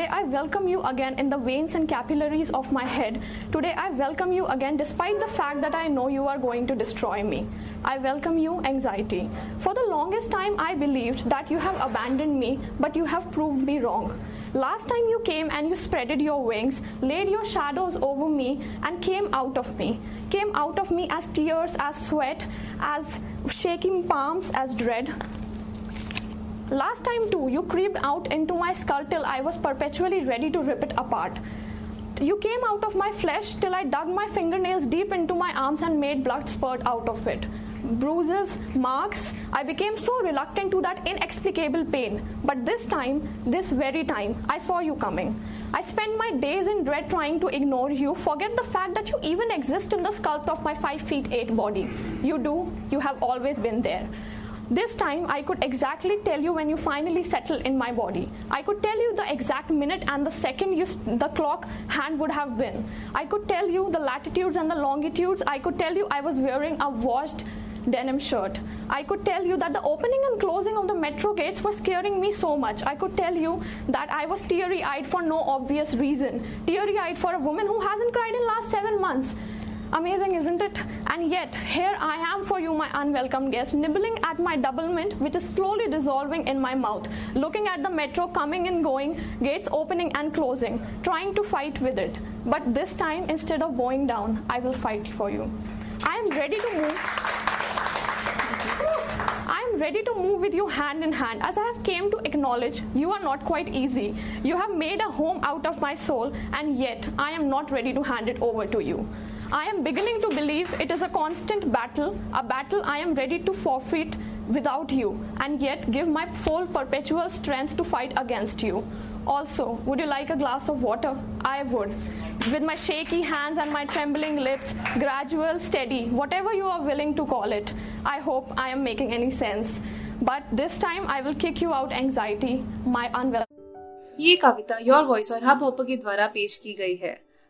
Today I welcome you again in the veins and capillaries of my head. Today I welcome you again despite the fact that I know you are going to destroy me. I welcome you, anxiety. For the longest time, I believed that you have abandoned me, but you have proved me wrong. Last time you came and you spreaded your wings, laid your shadows over me, and came out of me. Came out of me as tears, as sweat, as shaking palms, as dread. Last time, too, you creeped out into my skull till I was perpetually ready to rip it apart. You came out of my flesh till I dug my fingernails deep into my arms and made blood spurt out of it. Bruises, marks, I became so reluctant to that inexplicable pain. But this time, this very time, I saw you coming. I spent my days in dread trying to ignore you, forget the fact that you even exist in the sculpt of my 5 feet 8 body. You do, you have always been there. This time, I could exactly tell you when you finally settle in my body. I could tell you the exact minute and the second you, the clock hand would have been. I could tell you the latitudes and the longitudes. I could tell you I was wearing a washed denim shirt. I could tell you that the opening and closing of the metro gates were scaring me so much. I could tell you that I was teary eyed for no obvious reason. Teary eyed for a woman who hasn't cried in last seven months. Amazing, isn't it? And yet, here I am for you, my unwelcome guest, nibbling at my Doublemint, which is slowly dissolving in my mouth, looking at the metro coming and going, gates opening and closing, trying to fight with it. But this time, instead of bowing down, I will fight for you. I am ready to move. I am ready to move with you hand in hand as I have came to acknowledge you are not quite easy. You have made a home out of my soul and yet I am not ready to hand it over to you. I am beginning to believe it is a constant battle, a battle I am ready to forfeit without you, and yet give my full perpetual strength to fight against you. Also, would you like a glass of water? I would. With my shaky hands and my trembling lips, gradual, steady, whatever you are willing to call it. I hope I am making any sense. But this time I will kick you out anxiety, my unwell. ये कविता your voice और hub hopper के द्वारा पेश की गई है